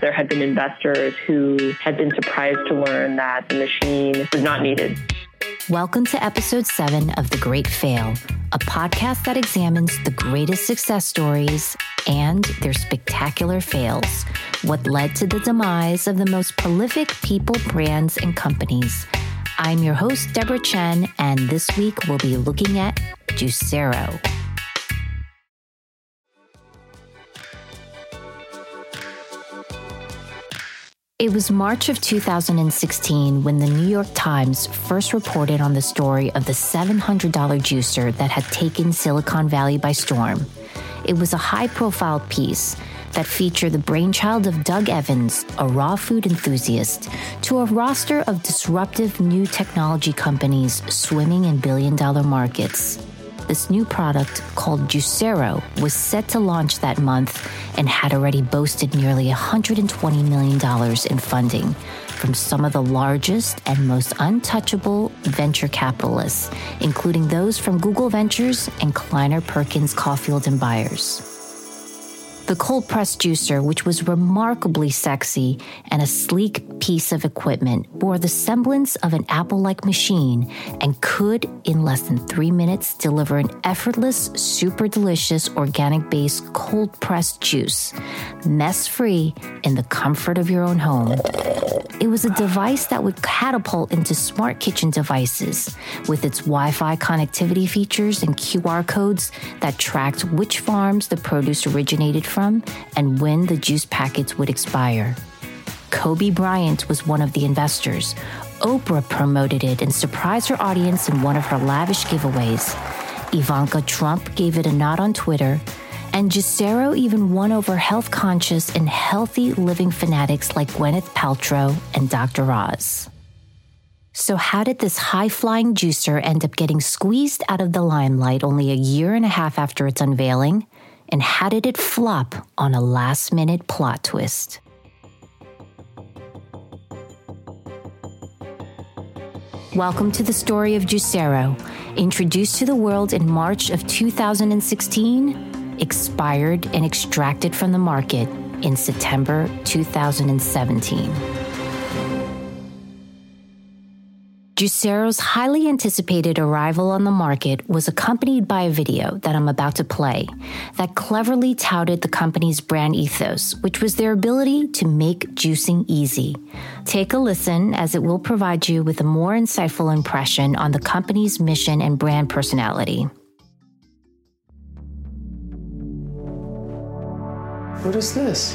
There had been investors who had been surprised to learn that the machine was not needed. Welcome to episode seven of The Great Fail, a podcast that examines the greatest success stories and their spectacular fails, what led to the demise of the most prolific people, brands, and companies. I'm your host, Deborah Chen, and this week we'll be looking at Juicero. It was March of 2016 when the New York Times first reported on the story of the $700 juicer that had taken Silicon Valley by storm. It was a high profile piece that featured the brainchild of Doug Evans, a raw food enthusiast, to a roster of disruptive new technology companies swimming in billion dollar markets this new product called Juicero was set to launch that month and had already boasted nearly $120 million in funding from some of the largest and most untouchable venture capitalists, including those from Google Ventures and Kleiner Perkins Caufield and Byers. The cold press juicer, which was remarkably sexy and a sleek piece of equipment, bore the semblance of an Apple like machine and could, in less than three minutes, deliver an effortless, super delicious, organic based cold pressed juice, mess free in the comfort of your own home. It was a device that would catapult into smart kitchen devices with its Wi Fi connectivity features and QR codes that tracked which farms the produce originated from from and when the juice packets would expire. Kobe Bryant was one of the investors. Oprah promoted it and surprised her audience in one of her lavish giveaways. Ivanka Trump gave it a nod on Twitter, and Juicero even won over health conscious and healthy living fanatics like Gwyneth Paltrow and Dr. Oz. So, how did this high flying juicer end up getting squeezed out of the limelight only a year and a half after its unveiling? And how did it flop on a last minute plot twist? Welcome to the story of Juicero, introduced to the world in March of 2016, expired and extracted from the market in September 2017. Juicero's highly anticipated arrival on the market was accompanied by a video that I'm about to play that cleverly touted the company's brand ethos, which was their ability to make juicing easy. Take a listen as it will provide you with a more insightful impression on the company's mission and brand personality. What is this?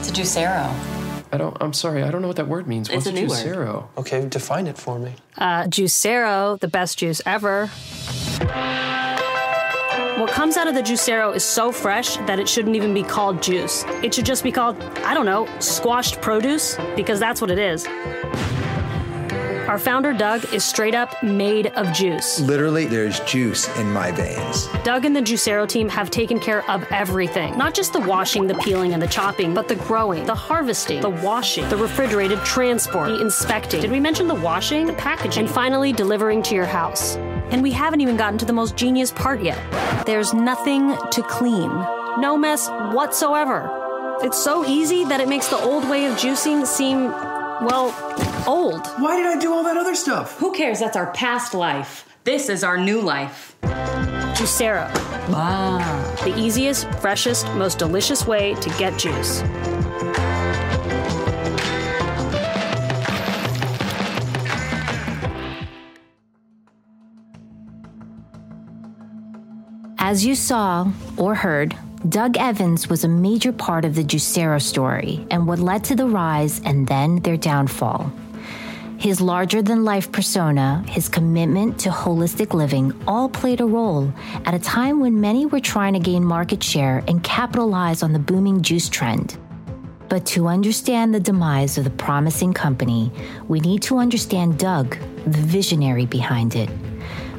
It's a Juicero. I don't. I'm sorry. I don't know what that word means. It's What's a new juicero? word. Okay, define it for me. Uh, Juicero, the best juice ever. What comes out of the Juicero is so fresh that it shouldn't even be called juice. It should just be called, I don't know, squashed produce, because that's what it is. Our founder, Doug, is straight up made of juice. Literally, there's juice in my veins. Doug and the Juicero team have taken care of everything. Not just the washing, the peeling, and the chopping, but the growing, the harvesting, the washing, the refrigerated transport, the inspecting. Did we mention the washing? The packaging. And finally, delivering to your house. And we haven't even gotten to the most genius part yet. There's nothing to clean. No mess whatsoever. It's so easy that it makes the old way of juicing seem, well, old. Why did I do all that other stuff? Who cares? That's our past life. This is our new life. Juicero. Wow. Ah. The easiest, freshest, most delicious way to get juice. As you saw or heard, Doug Evans was a major part of the Juicero story and what led to the rise and then their downfall. His larger than life persona, his commitment to holistic living all played a role at a time when many were trying to gain market share and capitalize on the booming juice trend. But to understand the demise of the promising company, we need to understand Doug, the visionary behind it,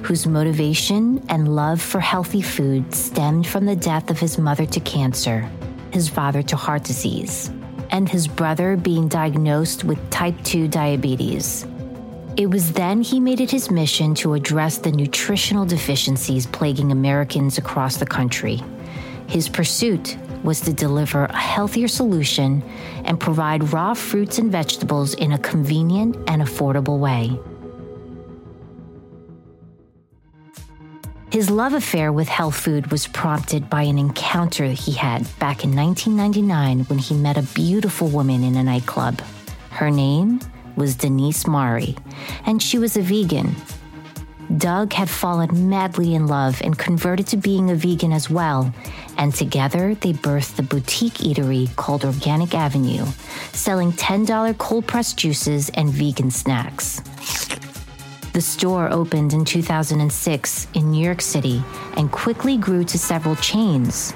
whose motivation and love for healthy food stemmed from the death of his mother to cancer, his father to heart disease and his brother being diagnosed with type 2 diabetes. It was then he made it his mission to address the nutritional deficiencies plaguing Americans across the country. His pursuit was to deliver a healthier solution and provide raw fruits and vegetables in a convenient and affordable way. His love affair with health food was prompted by an encounter he had back in 1999 when he met a beautiful woman in a nightclub. Her name was Denise Mari, and she was a vegan. Doug had fallen madly in love and converted to being a vegan as well, and together they birthed the boutique eatery called Organic Avenue, selling $10 cold pressed juices and vegan snacks. The store opened in 2006 in New York City and quickly grew to several chains.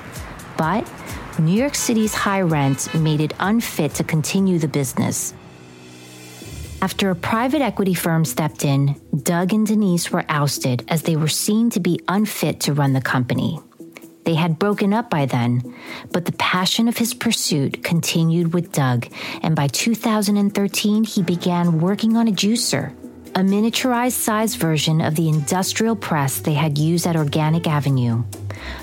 But New York City's high rent made it unfit to continue the business. After a private equity firm stepped in, Doug and Denise were ousted as they were seen to be unfit to run the company. They had broken up by then, but the passion of his pursuit continued with Doug, and by 2013, he began working on a juicer a miniaturized size version of the industrial press they had used at Organic Avenue.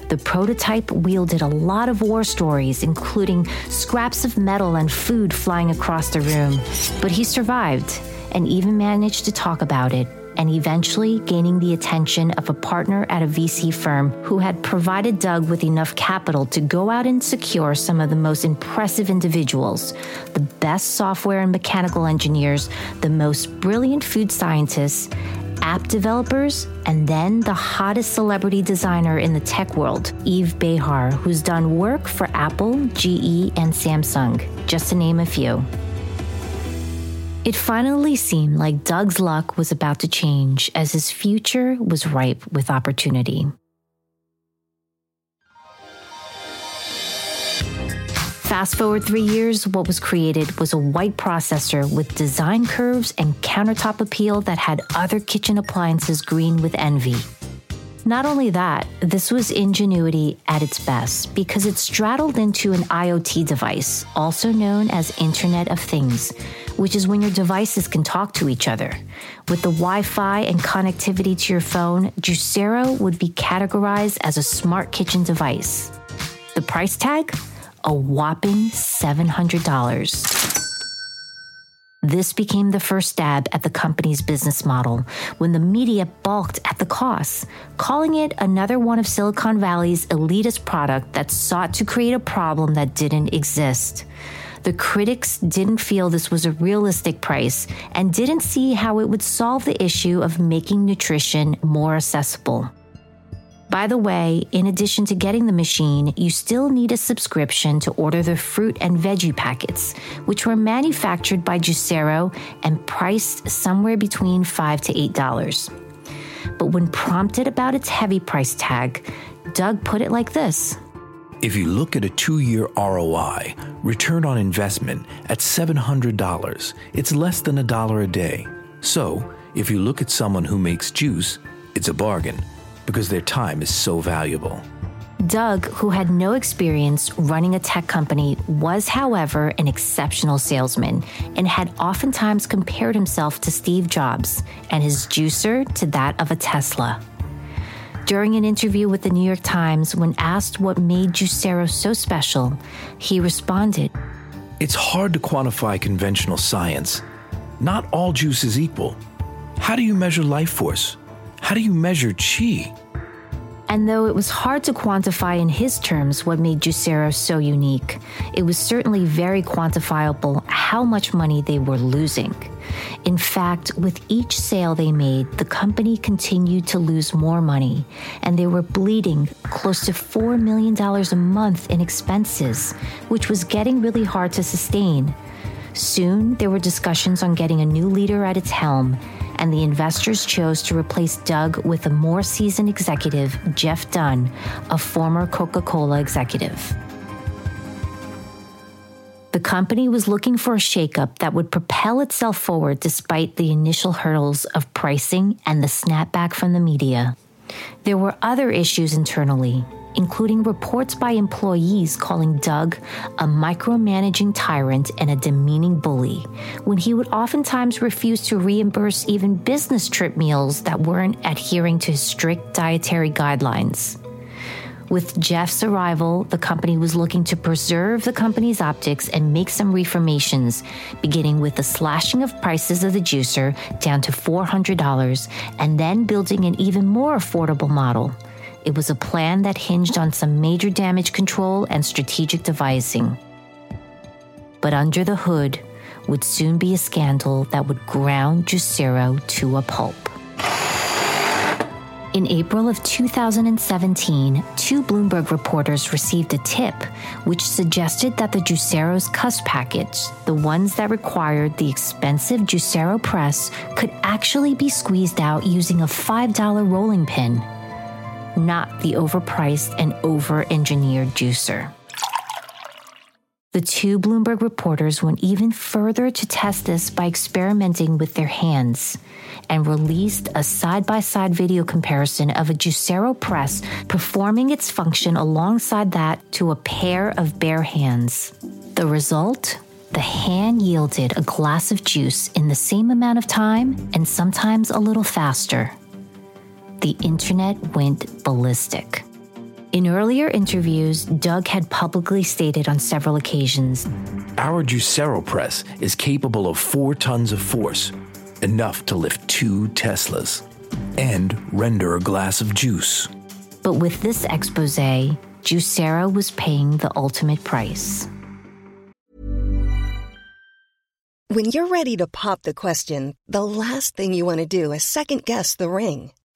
The prototype wielded a lot of war stories, including scraps of metal and food flying across the room, but he survived and even managed to talk about it and eventually gaining the attention of a partner at a VC firm who had provided Doug with enough capital to go out and secure some of the most impressive individuals the best software and mechanical engineers, the most brilliant food scientists, app developers, and then the hottest celebrity designer in the tech world, Yves Behar, who's done work for Apple, GE, and Samsung, just to name a few. It finally seemed like Doug's luck was about to change as his future was ripe with opportunity. Fast forward three years, what was created was a white processor with design curves and countertop appeal that had other kitchen appliances green with envy. Not only that, this was ingenuity at its best because it straddled into an IoT device, also known as Internet of Things, which is when your devices can talk to each other. With the Wi Fi and connectivity to your phone, Juicero would be categorized as a smart kitchen device. The price tag? A whopping $700. This became the first stab at the company's business model when the media balked at the cost, calling it another one of Silicon Valley's elitist product that sought to create a problem that didn't exist. The critics didn't feel this was a realistic price and didn't see how it would solve the issue of making nutrition more accessible. By the way, in addition to getting the machine, you still need a subscription to order the fruit and veggie packets, which were manufactured by Juicero and priced somewhere between 5 to $8. But when prompted about its heavy price tag, Doug put it like this If you look at a two year ROI, return on investment, at $700, it's less than a dollar a day. So, if you look at someone who makes juice, it's a bargain because their time is so valuable. Doug, who had no experience running a tech company, was, however, an exceptional salesman and had oftentimes compared himself to Steve Jobs and his juicer to that of a Tesla. During an interview with the New York Times, when asked what made Juicero so special, he responded It's hard to quantify conventional science. Not all juice is equal. How do you measure life force? How do you measure chi? And though it was hard to quantify in his terms what made Juicero so unique, it was certainly very quantifiable how much money they were losing. In fact, with each sale they made, the company continued to lose more money, and they were bleeding close to $4 million a month in expenses, which was getting really hard to sustain. Soon, there were discussions on getting a new leader at its helm, and the investors chose to replace Doug with a more seasoned executive, Jeff Dunn, a former Coca Cola executive. The company was looking for a shakeup that would propel itself forward despite the initial hurdles of pricing and the snapback from the media. There were other issues internally, including reports by employees calling Doug a micromanaging tyrant and a demeaning bully, when he would oftentimes refuse to reimburse even business trip meals that weren't adhering to his strict dietary guidelines. With Jeff's arrival, the company was looking to preserve the company's optics and make some reformations, beginning with the slashing of prices of the juicer down to $400 and then building an even more affordable model. It was a plan that hinged on some major damage control and strategic devising. But under the hood would soon be a scandal that would ground Juicero to a pulp. In April of 2017, two Bloomberg reporters received a tip which suggested that the Juicero's cuss packets, the ones that required the expensive Juicero press, could actually be squeezed out using a $5 rolling pin, not the overpriced and over engineered juicer. The two Bloomberg reporters went even further to test this by experimenting with their hands and released a side by side video comparison of a Juicero press performing its function alongside that to a pair of bare hands. The result? The hand yielded a glass of juice in the same amount of time and sometimes a little faster. The internet went ballistic. In earlier interviews, Doug had publicly stated on several occasions Our Juicero press is capable of four tons of force, enough to lift two Teslas, and render a glass of juice. But with this expose, Juicero was paying the ultimate price. When you're ready to pop the question, the last thing you want to do is second guess the ring.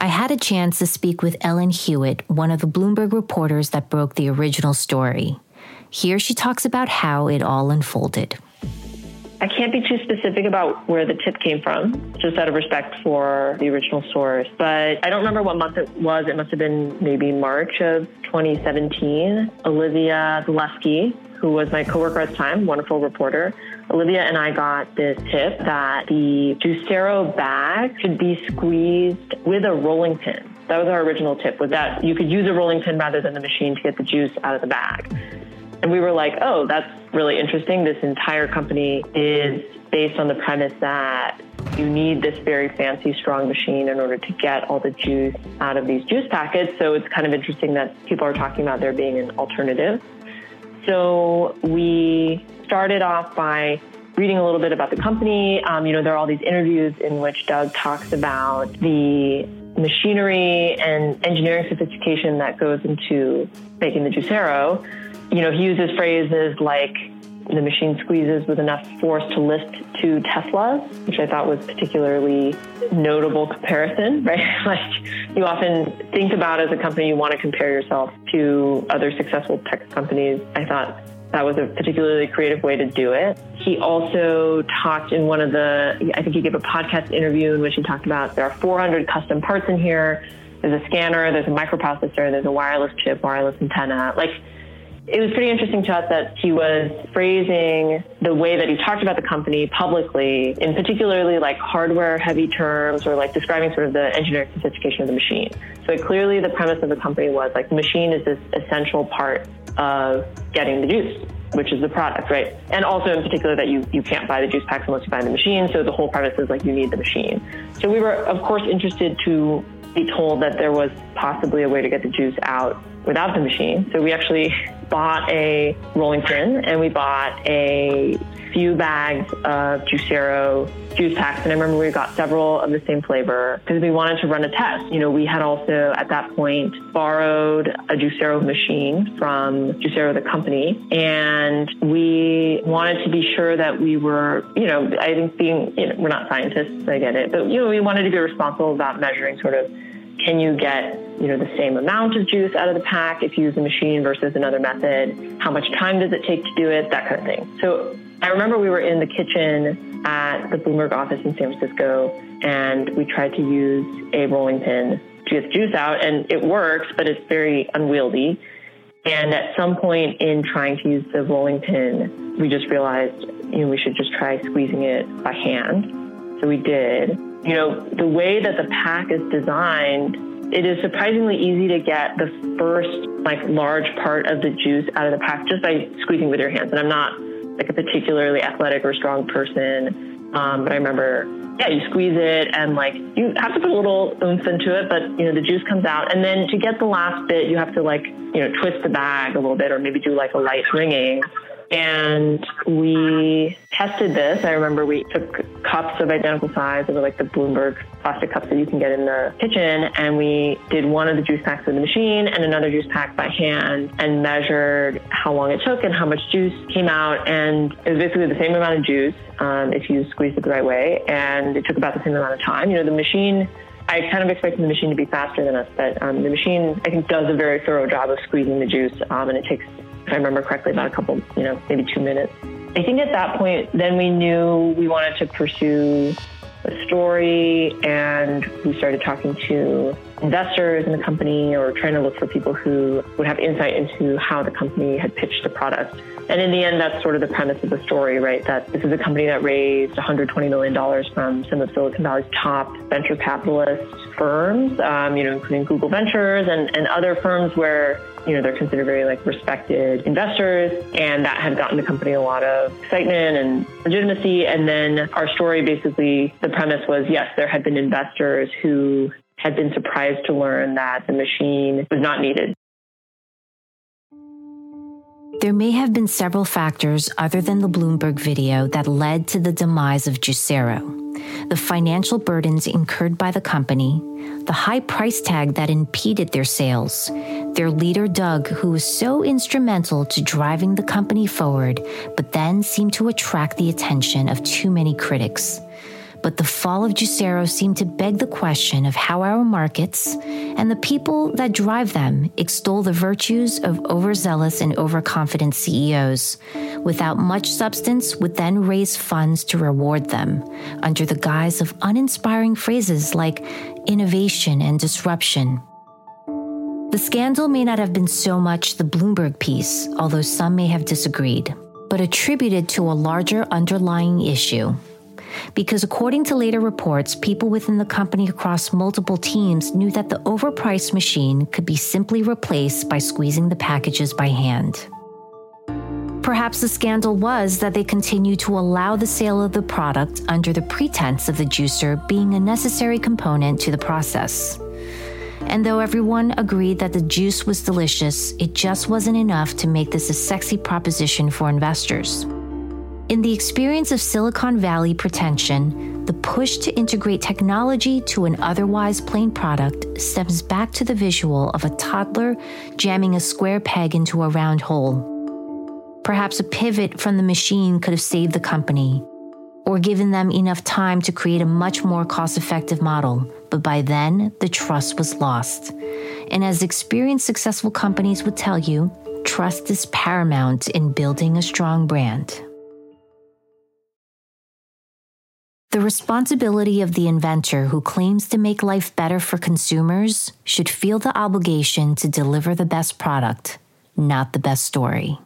I had a chance to speak with Ellen Huet, one of the Bloomberg reporters that broke the original story. Here she talks about how it all unfolded. I can't be too specific about where the tip came from, just out of respect for the original source. But I don't remember what month it was. It must have been maybe March of 2017. Olivia Zaleski, who was my coworker at the time, wonderful reporter, Olivia and I got this tip that the Juicero bag should be squeezed with a rolling pin. That was our original tip, was that you could use a rolling pin rather than the machine to get the juice out of the bag. And we were like, oh, that's really interesting. This entire company is based on the premise that you need this very fancy, strong machine in order to get all the juice out of these juice packets. So it's kind of interesting that people are talking about there being an alternative. So we started off by reading a little bit about the company. Um, you know, there are all these interviews in which Doug talks about the machinery and engineering sophistication that goes into making the Juicero. You know, he uses phrases like the machine squeezes with enough force to lift two Teslas, which I thought was particularly notable comparison, right? like you often think about as a company, you want to compare yourself to other successful tech companies. I thought that was a particularly creative way to do it. He also talked in one of the, I think he gave a podcast interview in which he talked about there are 400 custom parts in here. There's a scanner, there's a microprocessor, there's a wireless chip, wireless antenna. Like it was pretty interesting to us that he was phrasing the way that he talked about the company publicly in particularly like hardware heavy terms or like describing sort of the engineering sophistication of the machine. So clearly the premise of the company was like the machine is this essential part of getting the juice which is the product, right? And also in particular that you, you can't buy the juice packs unless you buy the machine. So the whole premise is like you need the machine. So we were of course interested to be told that there was possibly a way to get the juice out without the machine. So we actually bought a rolling pin and we bought a few bags of Juicero juice packs. And I remember we got several of the same flavor because we wanted to run a test. You know, we had also at that point borrowed a Juicero machine from Juicero, the company, and we wanted to be sure that we were, you know, I think being, you know, we're not scientists, I get it, but, you know, we wanted to be responsible about measuring sort of can you get you know the same amount of juice out of the pack if you use a machine versus another method? How much time does it take to do it? That kind of thing. So I remember we were in the kitchen at the Bloomberg office in San Francisco, and we tried to use a rolling pin to get the juice out, and it works, but it's very unwieldy. And at some point in trying to use the rolling pin, we just realized, you know, we should just try squeezing it by hand. So we did. You know, the way that the pack is designed, it is surprisingly easy to get the first like large part of the juice out of the pack just by squeezing with your hands. And I'm not like a particularly athletic or strong person, um, but I remember, yeah, you squeeze it and like you have to put a little oomph into it, but you know the juice comes out. And then to get the last bit, you have to like you know twist the bag a little bit or maybe do like a light ringing and we tested this. I remember we took cups of identical size, they were like the Bloomberg plastic cups that you can get in the kitchen, and we did one of the juice packs with the machine and another juice pack by hand and measured how long it took and how much juice came out. And it was basically the same amount of juice um, if you squeezed it the right way, and it took about the same amount of time. You know, the machine I kind of expected the machine to be faster than us, but um, the machine, I think, does a very thorough job of squeezing the juice, um, and it takes if I remember correctly, about a couple, you know, maybe two minutes. I think at that point, then we knew we wanted to pursue a story and we started talking to investors in the company or trying to look for people who would have insight into how the company had pitched the product. And in the end, that's sort of the premise of the story, right? That this is a company that raised $120 million from some of Silicon Valley's top venture capitalist firms, um, you know, including Google Ventures and, and other firms where you know, they're considered very like respected investors and that had gotten the company a lot of excitement and legitimacy. And then our story basically, the premise was, yes, there had been investors who had been surprised to learn that the machine was not needed. There may have been several factors other than the Bloomberg video that led to the demise of Juicero. The financial burdens incurred by the company, the high price tag that impeded their sales, their leader Doug, who was so instrumental to driving the company forward, but then seemed to attract the attention of too many critics. But the fall of Juicero seemed to beg the question of how our markets and the people that drive them extol the virtues of overzealous and overconfident CEOs without much substance would then raise funds to reward them under the guise of uninspiring phrases like innovation and disruption. The scandal may not have been so much the Bloomberg piece, although some may have disagreed, but attributed to a larger underlying issue because according to later reports, people within the company across multiple teams knew that the overpriced machine could be simply replaced by squeezing the packages by hand. Perhaps the scandal was that they continued to allow the sale of the product under the pretense of the juicer being a necessary component to the process. And though everyone agreed that the juice was delicious, it just wasn't enough to make this a sexy proposition for investors. In the experience of Silicon Valley pretension, the push to integrate technology to an otherwise plain product stems back to the visual of a toddler jamming a square peg into a round hole. Perhaps a pivot from the machine could have saved the company or given them enough time to create a much more cost effective model. But by then, the trust was lost. And as experienced, successful companies would tell you, trust is paramount in building a strong brand. The responsibility of the inventor who claims to make life better for consumers should feel the obligation to deliver the best product, not the best story.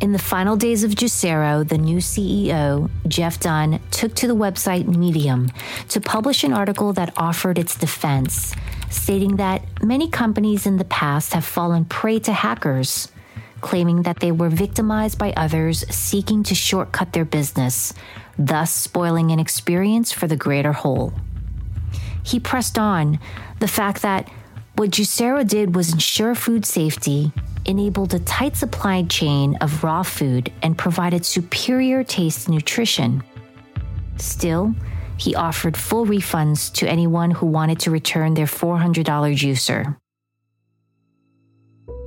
In the final days of Juicero, the new CEO, Jeff Dunn, took to the website Medium to publish an article that offered its defense, stating that many companies in the past have fallen prey to hackers, claiming that they were victimized by others seeking to shortcut their business, thus spoiling an experience for the greater whole. He pressed on the fact that what Juicero did was ensure food safety enabled a tight supply chain of raw food and provided superior taste nutrition. Still, he offered full refunds to anyone who wanted to return their $400 juicer.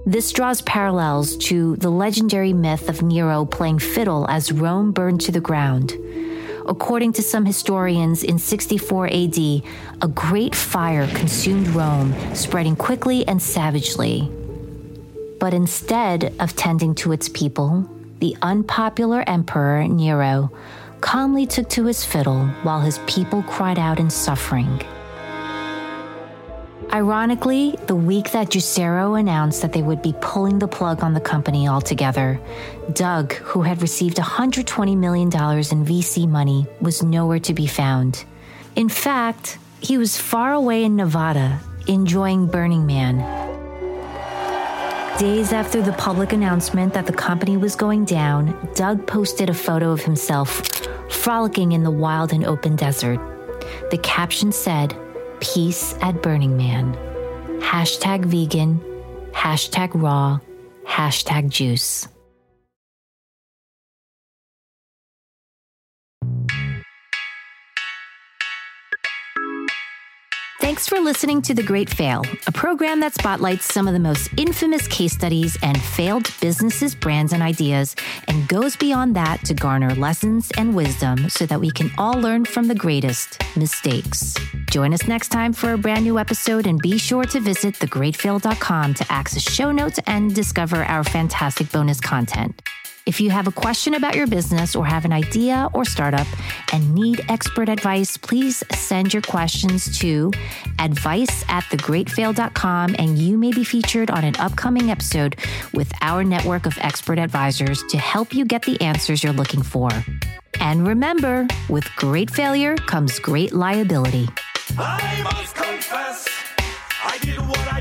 This draws parallels to the legendary myth of Nero playing fiddle as Rome burned to the ground. According to some historians, in 64 AD, a great fire consumed Rome, spreading quickly and savagely. But instead of tending to its people, the unpopular emperor Nero calmly took to his fiddle while his people cried out in suffering. Ironically, the week that Juicero announced that they would be pulling the plug on the company altogether, Doug, who had received $120 million in VC money, was nowhere to be found. In fact, he was far away in Nevada, enjoying Burning Man, Days after the public announcement that the company was going down, Doug posted a photo of himself frolicking in the wild and open desert. The caption said, Peace at Burning Man. Hashtag vegan, hashtag raw, hashtag juice. Thanks for listening to The Great Fail, a program that spotlights some of the most infamous case studies and failed businesses, brands, and ideas, and goes beyond that to garner lessons and wisdom so that we can all learn from the greatest mistakes. Join us next time for a brand new episode, and be sure to visit thegreatfail.com to access show notes and discover our fantastic bonus content. If you have a question about your business or have an idea or startup and need expert advice, please send your questions to advice at thegreatfail.com and you may be featured on an upcoming episode with our network of expert advisors to help you get the answers you're looking for. And remember, with great failure comes great liability. I must confess, I did what I